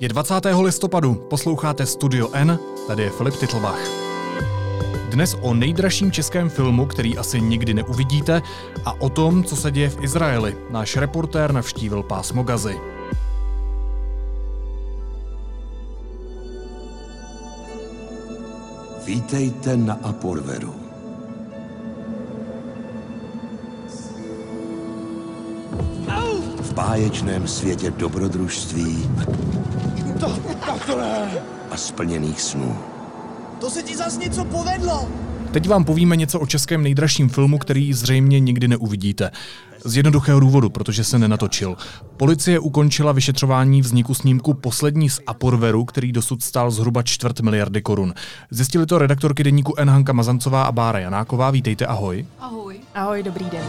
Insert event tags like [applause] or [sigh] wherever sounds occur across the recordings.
Je 20. listopadu, posloucháte Studio N, tady je Filip Titlbach. Dnes o nejdražším českém filmu, který asi nikdy neuvidíte, a o tom, co se děje v Izraeli. Náš reportér navštívil pásmo Gazy. Vítejte na Aporveru. Báječném světě dobrodružství To, tak to ne. a splněných snů. To se ti zas něco povedlo. Teď vám povíme něco o českém nejdražším filmu, který zřejmě nikdy neuvidíte. Z jednoduchého důvodu, protože se nenatočil. Policie ukončila vyšetřování vzniku snímku Poslední z Aporveru, který dosud stál zhruba čtvrt miliardy korun. Zjistili to redaktorky deníku N. Hanka Mazancová a Bára Janáková. Vítejte, ahoj. Ahoj. Ahoj, dobrý den.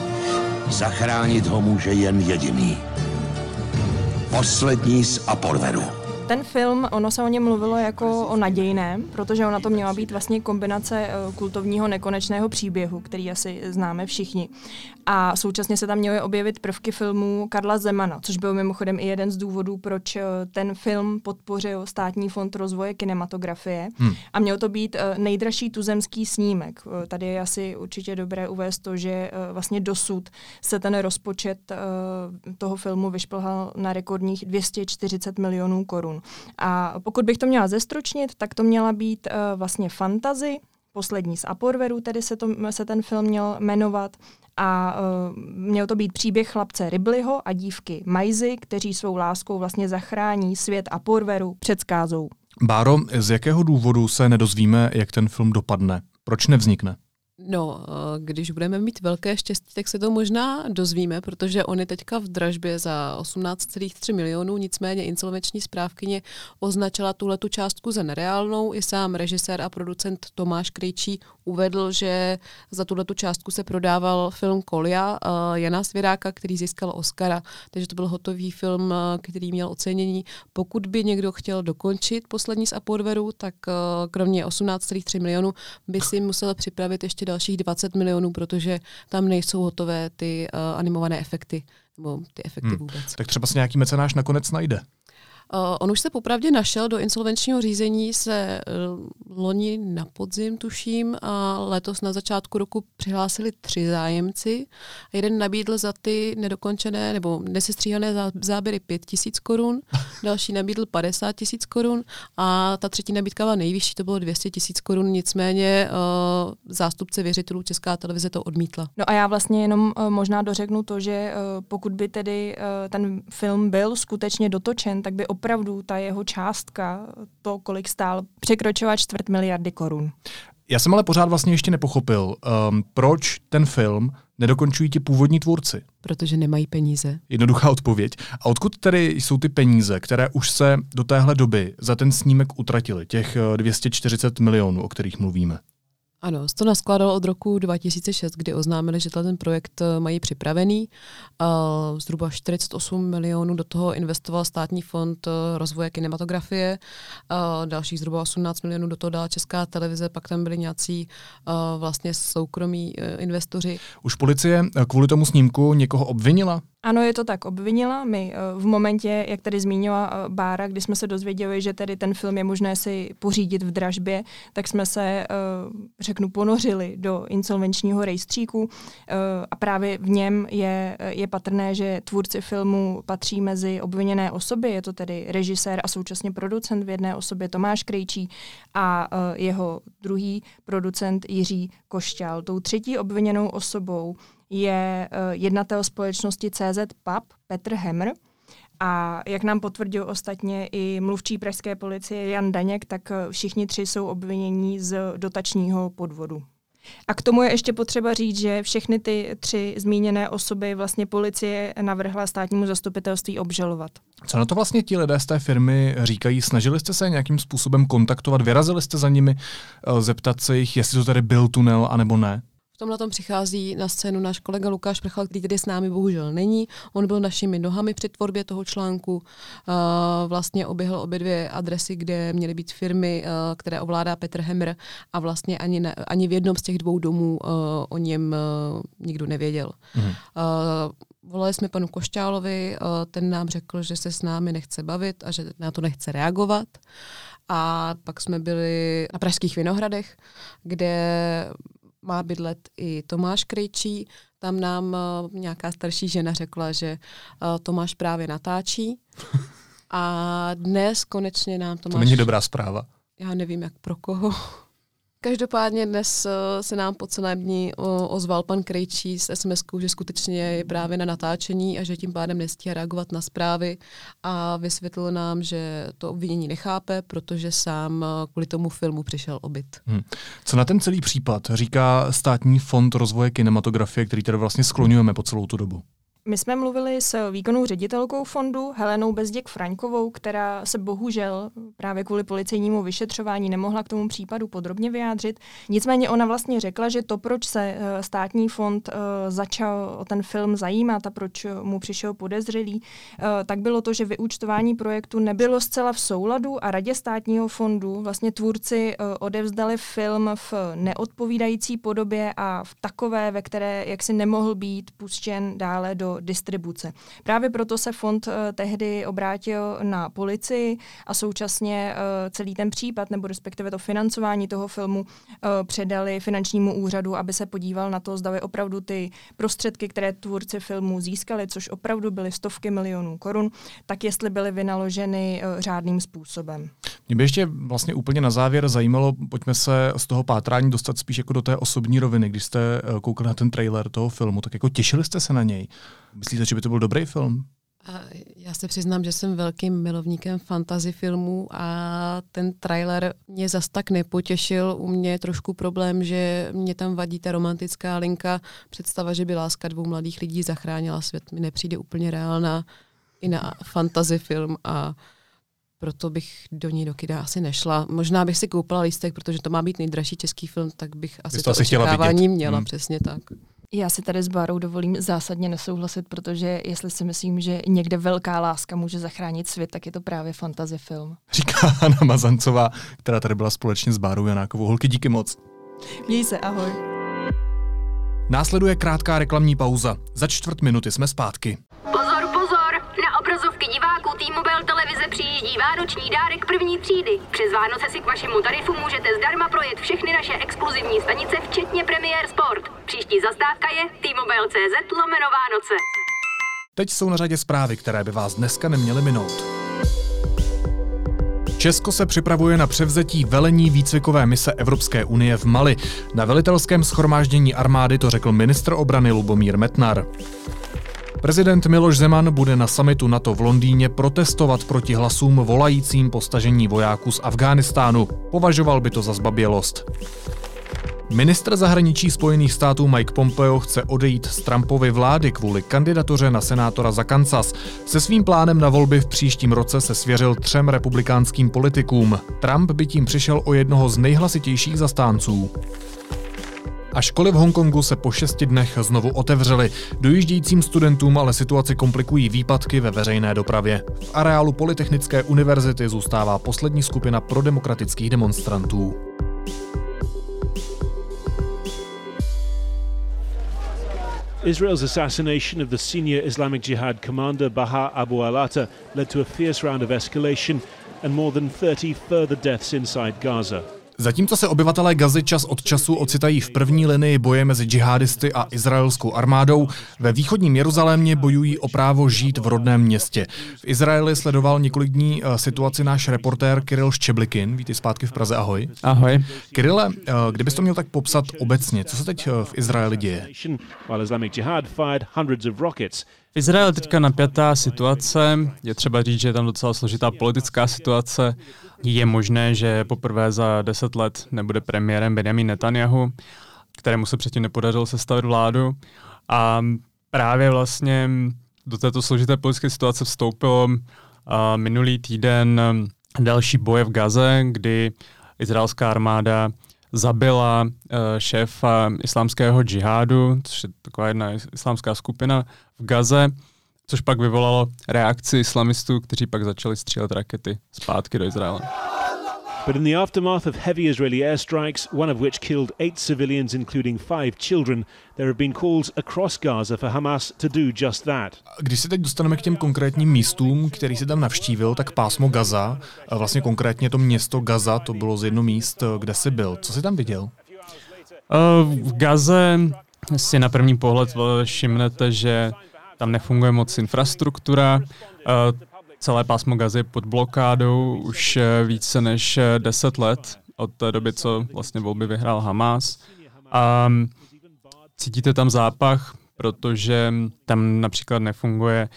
Zachránit ho může jen jediný. Poslední z Aporveru. Ten film, ono se o něm mluvilo jako o nadějném, protože ona to měla být vlastně kombinace eh, kultovního nekonečného příběhu, který asi známe všichni. A současně se tam měly objevit prvky filmů Karla Zemana, což byl mimochodem i jeden z důvodů, proč eh, ten film podpořil Státní fond rozvoje kinematografie. Hmm. A měl to být eh, nejdražší tuzemský snímek. Tady je asi určitě dobré uvést to, že vlastně dosud se ten rozpočet toho filmu vyšplhal na rekordních 240 milionů korun. A pokud bych to měla zestručnit, tak to měla být uh, vlastně fantazy, poslední z Aporveru, tedy se, to, se ten film měl jmenovat. A uh, měl to být příběh chlapce Ribliho a dívky Majzy, kteří svou láskou vlastně zachrání svět Aporveru před skázou. Báro, z jakého důvodu se nedozvíme, jak ten film dopadne? Proč nevznikne? No, když budeme mít velké štěstí, tak se to možná dozvíme, protože on je teďka v dražbě za 18,3 milionů, nicméně insolvenční správkyně označila tuhle tu částku za nereálnou. I sám režisér a producent Tomáš Krejčí uvedl, že za tuhle tu částku se prodával film Kolia Jana Svěráka, který získal Oscara, takže to byl hotový film, který měl ocenění. Pokud by někdo chtěl dokončit poslední z Apodveru, tak kromě 18,3 milionů by si musel připravit ještě dalších 20 milionů, protože tam nejsou hotové ty uh, animované efekty, nebo ty efekty hmm. vůbec. Tak třeba se nějaký mecenáš nakonec najde. Uh, on už se popravdě našel do insolvenčního řízení se uh, loni na podzim, tuším, a letos na začátku roku přihlásili tři zájemci. Jeden nabídl za ty nedokončené nebo nesestříhané záběry 5 tisíc korun, [laughs] další nabídl 50 tisíc korun a ta třetí nabídka byla nejvyšší, to bylo 200 tisíc korun, nicméně uh, zástupce věřitelů Česká televize to odmítla. No a já vlastně jenom uh, možná dořeknu to, že uh, pokud by tedy uh, ten film byl skutečně dotočen, tak by opravdu ta jeho částka, to, kolik stál, překročila čtvrt miliardy korun. Já jsem ale pořád vlastně ještě nepochopil, um, proč ten film nedokončují ti původní tvůrci. Protože nemají peníze. Jednoduchá odpověď. A odkud tedy jsou ty peníze, které už se do téhle doby za ten snímek utratily, těch 240 milionů, o kterých mluvíme? Ano, to naskládalo od roku 2006, kdy oznámili, že ten projekt eh, mají připravený. Uh, zhruba 48 milionů do toho investoval státní fond eh, rozvoje kinematografie, dalších zhruba 18 milionů do toho dala Česká televize, pak tam byli nějací vlastně soukromí investoři. Už policie kvůli tomu snímku někoho obvinila? Ano, je to tak, obvinila. My v momentě, jak tady zmínila Bára, kdy jsme se dozvěděli, že tedy ten film je možné si pořídit v dražbě, tak jsme se, řeknu, ponořili do insolvenčního rejstříku a právě v něm je, je patrné, že tvůrci filmu patří mezi obviněné osoby. Je to tedy režisér a současně producent v jedné osobě Tomáš Krejčí a jeho druhý producent Jiří Košťál. Tou třetí obviněnou osobou je uh, jednatel společnosti CZ PAP Petr Hemr. A jak nám potvrdil ostatně i mluvčí pražské policie Jan Daněk, tak eh, všichni tři jsou obvinění z dotačního podvodu. A k tomu je ještě potřeba říct, že všechny ty tři zmíněné osoby vlastně policie navrhla státnímu zastupitelství obžalovat. Co na to vlastně ti lidé z té firmy říkají? Snažili jste se nějakým způsobem kontaktovat? Vyrazili jste za nimi, eh, zeptat se jich, jestli to tady byl tunel, anebo ne? V tomhle tom přichází na scénu náš kolega Lukáš Prchal, který tady s námi bohužel není. On byl našimi nohami při tvorbě toho článku. Uh, vlastně oběhl obě dvě adresy, kde měly být firmy, uh, které ovládá Petr Hemmer a vlastně ani, ne, ani v jednom z těch dvou domů uh, o něm nikdo nevěděl. Uh, volali jsme panu Košťálovi, ten nám řekl, že se s námi nechce bavit a že na to nechce reagovat. A pak jsme byli na Pražských Vinohradech, kde má bydlet i Tomáš Krejčí. Tam nám nějaká starší žena řekla, že Tomáš právě natáčí. [laughs] A dnes konečně nám Tomáš... To není dobrá zpráva. Já nevím, jak pro koho. Každopádně dnes eh, se nám po celém dní ozval pan Krejčí s sms že skutečně je právě na natáčení a že tím pádem nestíhá reagovat na zprávy a vysvětlil nám, že to obvinění nechápe, protože sám eh, kvůli tomu filmu přišel obyt. Hmm. Co na ten celý případ říká Státní fond rozvoje kinematografie, který tedy vlastně skloňujeme po celou tu dobu? My jsme mluvili s výkonnou ředitelkou fondu Helenou Bezděk Fraňkovou, která se bohužel právě kvůli policejnímu vyšetřování nemohla k tomu případu podrobně vyjádřit. Nicméně ona vlastně řekla, že to, proč se eh, státní fond eh, začal o ten film zajímat a proč mu přišel podezřelý, eh, tak bylo to, že vyúčtování projektu nebylo zcela v souladu a radě státního fondu vlastně tvůrci odevzdali film v neodpovídající podobě a v takové, ve které jaksi nemohl být puštěn dále do distribuce. Právě proto se fond eh, tehdy obrátil na policii a současně eh, celý ten případ, nebo respektive to financování toho filmu eh, předali finančnímu úřadu, aby se podíval na to, zda opravdu ty prostředky, které tvůrci filmu získali, což opravdu byly stovky milionů korun, tak jestli byly vynaloženy řádným způsobem. Mě by ještě vlastně úplně na závěr zajímalo, pojďme se z toho pátrání dostat spíš jako do té osobní roviny. Když jste koukali na ten trailer toho filmu, tak jako těšili jste se na něj? Myslíte, že by to byl dobrý film? Já se přiznám, že jsem velkým milovníkem fantasy filmů a ten trailer mě zas tak nepotěšil. U mě je trošku problém, že mě tam vadí ta romantická linka. Představa, že by láska dvou mladých lidí zachránila svět, mi nepřijde úplně reálná i na fantasy film a proto bych do ní do kida asi nešla. Možná bych si koupila lístek, protože to má být nejdražší český film, tak bych asi to, to asi očekávání měla, hmm. přesně tak. Já si tady s Bárou dovolím zásadně nesouhlasit, protože jestli si myslím, že někde velká láska může zachránit svět, tak je to právě fantasy film. Říká Hanna Mazancová, která tady byla společně s Bárou Janákovou. Holky, díky moc. Měj se, ahoj. Následuje krátká reklamní pauza. Za čtvrt minuty jsme zpátky. T-Mobile televize přijíždí vánoční dárek první třídy. Přes Vánoce si k vašemu tarifu můžete zdarma projet všechny naše exkluzivní stanice, včetně Premier Sport. Příští zastávka je T-Mobile.cz lomeno Vánoce. Teď jsou na řadě zprávy, které by vás dneska neměly minout. Česko se připravuje na převzetí velení výcvikové mise Evropské unie v Mali. Na velitelském schromáždění armády to řekl ministr obrany Lubomír Metnar. Prezident Miloš Zeman bude na samitu NATO v Londýně protestovat proti hlasům volajícím po stažení vojáků z Afghánistánu. Považoval by to za zbabělost. Ministr zahraničí Spojených států Mike Pompeo chce odejít z Trumpovy vlády kvůli kandidatuře na senátora za Kansas. Se svým plánem na volby v příštím roce se svěřil třem republikánským politikům. Trump by tím přišel o jednoho z nejhlasitějších zastánců. A školy v Hongkongu se po šesti dnech znovu otevřely. Dojíždějícím studentům ale situaci komplikují výpadky ve veřejné dopravě. V areálu Polytechnické univerzity zůstává poslední skupina prodemokratických demonstrantů. Israel's assassination of the senior Islamic Jihad commander Baha Abu Alata led to a fierce round of escalation and more than 30 further deaths inside Gaza. Zatímco se obyvatelé Gazy čas od času ocitají v první linii boje mezi džihadisty a izraelskou armádou, ve východním Jeruzalémě bojují o právo žít v rodném městě. V Izraeli sledoval několik dní uh, situaci náš reportér Kiril Ščeblikin. Víte zpátky v Praze, ahoj. Ahoj. Kirile, uh, kdybys to měl tak popsat obecně, co se teď uh, v Izraeli děje? V Izraeli teďka napjatá situace, je třeba říct, že je tam docela složitá politická situace. Je možné, že poprvé za deset let nebude premiérem Benjamin Netanyahu, kterému se předtím nepodařilo sestavit vládu. A právě vlastně do této složité politické situace vstoupilo minulý týden další boje v Gaze, kdy izraelská armáda zabila uh, šéfa islámského džihádu, což je taková jedna islámská skupina v Gaze, což pak vyvolalo reakci islamistů, kteří pak začali střílet rakety zpátky do Izraele. But in the aftermath of heavy Israeli airstrikes, one of which killed eight civilians, including five children, there have been calls across Gaza for Hamas to do just that. Když se teď dostaneme k těm konkrétním místům, který si tam navštívil, tak pásmo Gaza, vlastně konkrétně to město Gaza, to bylo z jedno míst, kde jsi byl. Co jsi tam viděl? V Gaze si na první pohled všimnete, že tam nefunguje moc infrastruktura. Celé pásmo Gazy je pod blokádou už více než 10 let od té doby, co vlastně volby vyhrál Hamas. A cítíte tam zápach, protože tam například nefunguje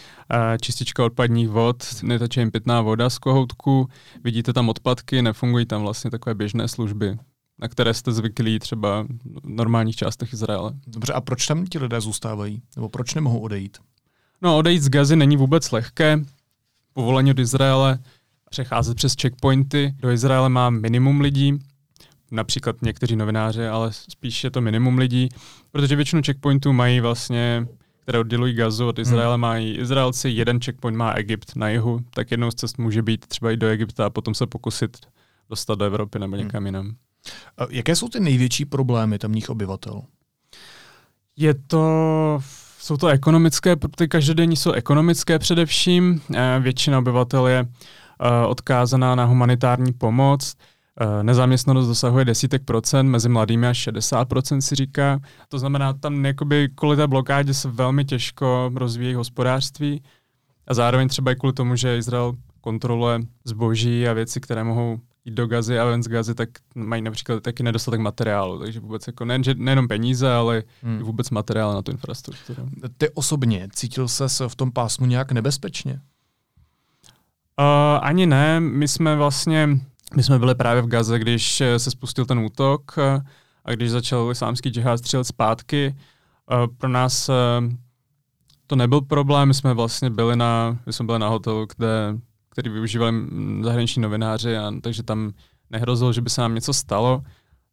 čistička odpadních vod, netačí jim pitná voda z kohoutku, vidíte tam odpadky, nefungují tam vlastně takové běžné služby na které jste zvyklí třeba v normálních částech Izraele. Dobře, a proč tam ti lidé zůstávají? Nebo proč nemohou odejít? No, odejít z Gazy není vůbec lehké. Povolení od Izraele přecházet přes checkpointy. Do Izraele má minimum lidí, například někteří novináři, ale spíš je to minimum lidí, protože většinu checkpointů mají vlastně které oddělují Gazu od Izraele, hmm. mají Izraelci, jeden checkpoint má Egypt na jihu, tak jednou z cest může být třeba i do Egypta a potom se pokusit dostat do Evropy nebo někam hmm. jinam. Jaké jsou ty největší problémy tamních obyvatel? Je to, jsou to ekonomické, ty každodenní jsou ekonomické především. Eh, většina obyvatel je eh, odkázaná na humanitární pomoc. Eh, nezaměstnanost dosahuje desítek procent, mezi mladými až 60 procent si říká. To znamená, tam jakoby kvůli té blokádě se velmi těžko rozvíjí hospodářství a zároveň třeba i kvůli tomu, že Izrael kontroluje zboží a věci, které mohou jít do Gazy a ven z Gazy, tak mají například taky nedostatek materiálu, takže vůbec jako nejen, že nejenom peníze, ale hmm. vůbec materiál na tu infrastrukturu. Ty osobně cítil se v tom pásmu nějak nebezpečně? Uh, ani ne, my jsme vlastně, my jsme byli právě v Gaze, když se spustil ten útok a když začal islámský džihad střílet zpátky. Uh, pro nás uh, to nebyl problém, my jsme vlastně byli na, my jsme byli na hotelu, kde který využívali zahraniční novináři, a, takže tam nehrozilo, že by se nám něco stalo.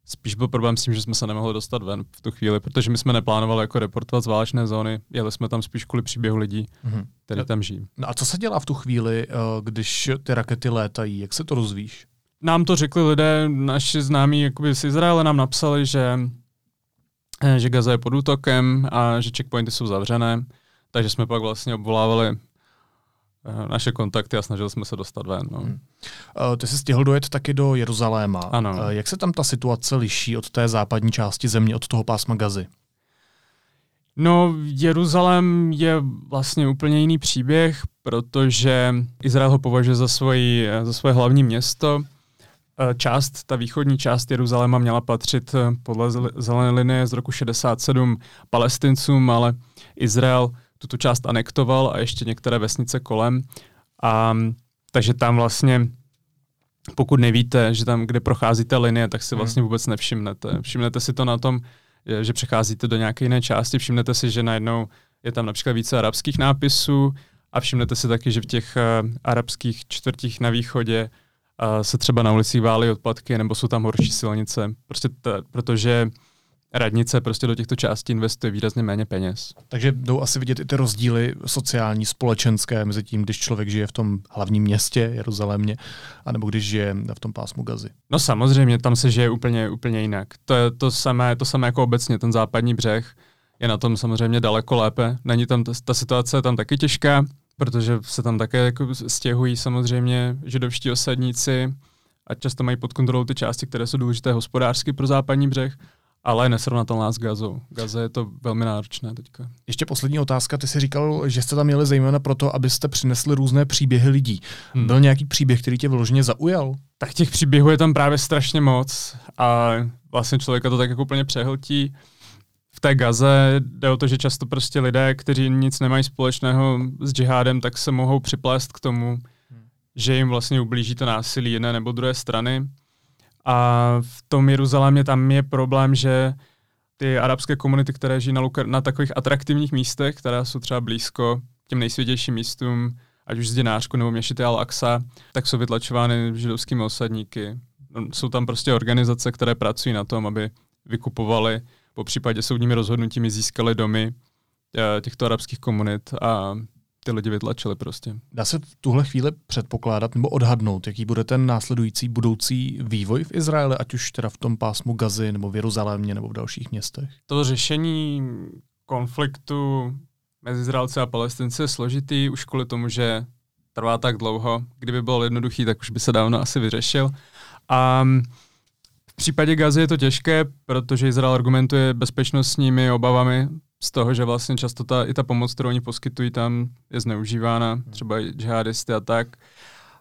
Spíš byl problém s tím, že jsme se nemohli dostat ven v tu chvíli, protože my jsme neplánovali jako reportovat z válečné zóny, jeli jsme tam spíš kvůli příběhu lidí, mm-hmm. kteří tam žijí. No a co se dělá v tu chvíli, eh, když ty rakety létají? Jak se to rozvíš? Nám to řekli lidé, naši známí jakoby z Izraele nám napsali, že, eh, že Gaza je pod útokem a že checkpointy jsou zavřené, takže jsme pak vlastně obvolávali naše kontakty a snažili jsme se dostat ven. No. Hmm. Uh, ty jsi stihl dojet taky do Jeruzaléma. Ano. Uh, jak se tam ta situace liší od té západní části země, od toho pásma Gazy? No, Jeruzalém je vlastně úplně jiný příběh, protože Izrael ho považuje za, svoji, za svoje hlavní město. Část, ta východní část Jeruzaléma měla patřit podle zelené linie z roku 67 palestincům, ale Izrael tuto část anektoval a ještě některé vesnice kolem. A, takže tam vlastně, pokud nevíte, že tam, kde procházíte linie, tak si hmm. vlastně vůbec nevšimnete. Všimnete si to na tom, že přecházíte do nějaké jiné části, všimnete si, že najednou je tam například více arabských nápisů a všimnete si taky, že v těch uh, arabských čtvrtích na východě uh, se třeba na ulicích válí odpadky nebo jsou tam horší silnice. Prostě t- protože radnice prostě do těchto částí investuje výrazně méně peněz. Takže jdou asi vidět i ty rozdíly sociální, společenské mezi tím, když člověk žije v tom hlavním městě Jeruzalémě, anebo když žije v tom pásmu Gazy. No samozřejmě, tam se žije úplně, úplně jinak. To je to samé, to samé jako obecně, ten západní břeh je na tom samozřejmě daleko lépe. Není tam, ta, ta situace je tam taky těžká, protože se tam také jako stěhují samozřejmě židovští osadníci a často mají pod kontrolou ty části, které jsou důležité hospodářsky pro západní břeh ale nesrovnatelná s Gazou. Gaze je to velmi náročné teďka. Ještě poslední otázka. Ty jsi říkal, že jste tam měli zejména proto, abyste přinesli různé příběhy lidí. Hmm. Byl nějaký příběh, který tě vyloženě zaujal? Tak těch příběhů je tam právě strašně moc a vlastně člověka to tak jako úplně přehltí. V té Gaze jde o to, že často prostě lidé, kteří nic nemají společného s džihádem, tak se mohou připlést k tomu, hmm. že jim vlastně ublíží to násilí jedné nebo druhé strany a v tom Jeruzalémě tam je problém, že ty arabské komunity, které žijí na, luka- na takových atraktivních místech, která jsou třeba blízko těm nejsvětějším místům, ať už z Dinářku nebo Měšity al-Aqsa, tak jsou vytlačovány židovskými osadníky. No, jsou tam prostě organizace, které pracují na tom, aby vykupovali, po případě soudními rozhodnutími získali domy eh, těchto arabských komunit a ty lidi vytlačili prostě. Dá se v tuhle chvíli předpokládat nebo odhadnout, jaký bude ten následující budoucí vývoj v Izraeli, ať už teda v tom pásmu Gazy nebo v Jeruzalémě nebo v dalších městech? To řešení konfliktu mezi Izraelci a Palestinci je složitý už kvůli tomu, že trvá tak dlouho. Kdyby byl jednoduchý, tak už by se dávno asi vyřešil. A v případě Gazy je to těžké, protože Izrael argumentuje bezpečnostními obavami z toho, že vlastně často ta, i ta pomoc, kterou oni poskytují tam, je zneužívána, třeba i džihadisty a tak.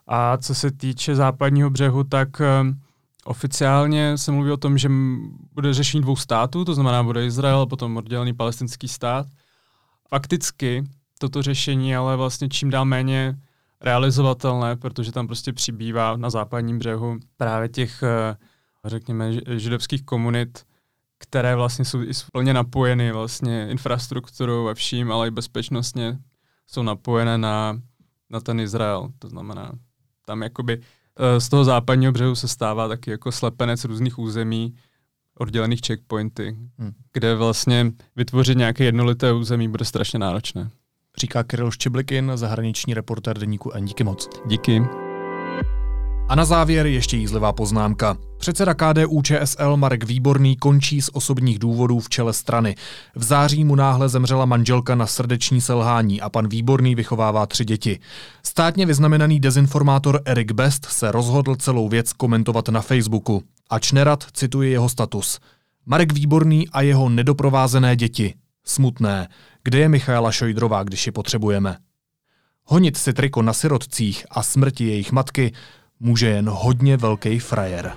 A co se týče západního břehu, tak um, oficiálně se mluví o tom, že bude řešení dvou států, to znamená bude Izrael a potom oddělený palestinský stát. Fakticky toto řešení ale vlastně čím dál méně realizovatelné, protože tam prostě přibývá na západním břehu právě těch, eh, řekněme, židovských komunit, které vlastně jsou i plně napojeny vlastně infrastrukturou a vším, ale i bezpečnostně jsou napojené na, na ten Izrael. To znamená, tam jakoby eh, z toho západního břehu se stává taky jako slepenec různých území, oddělených checkpointy, hmm. kde vlastně vytvořit nějaké jednolité území bude strašně náročné. Říká Kirill Ščiblikin, zahraniční reportér deníku N. Díky moc. Díky. A na závěr ještě jízlivá poznámka. Předseda KDU ČSL Marek Výborný končí z osobních důvodů v čele strany. V září mu náhle zemřela manželka na srdeční selhání a pan Výborný vychovává tři děti. Státně vyznamenaný dezinformátor Erik Best se rozhodl celou věc komentovat na Facebooku. Ač nerad cituje jeho status. Marek Výborný a jeho nedoprovázené děti. Smutné. Kde je Michaela Šojdrová, když ji potřebujeme? Honit si triko na sirotcích a smrti jejich matky může jen hodně velký frajer.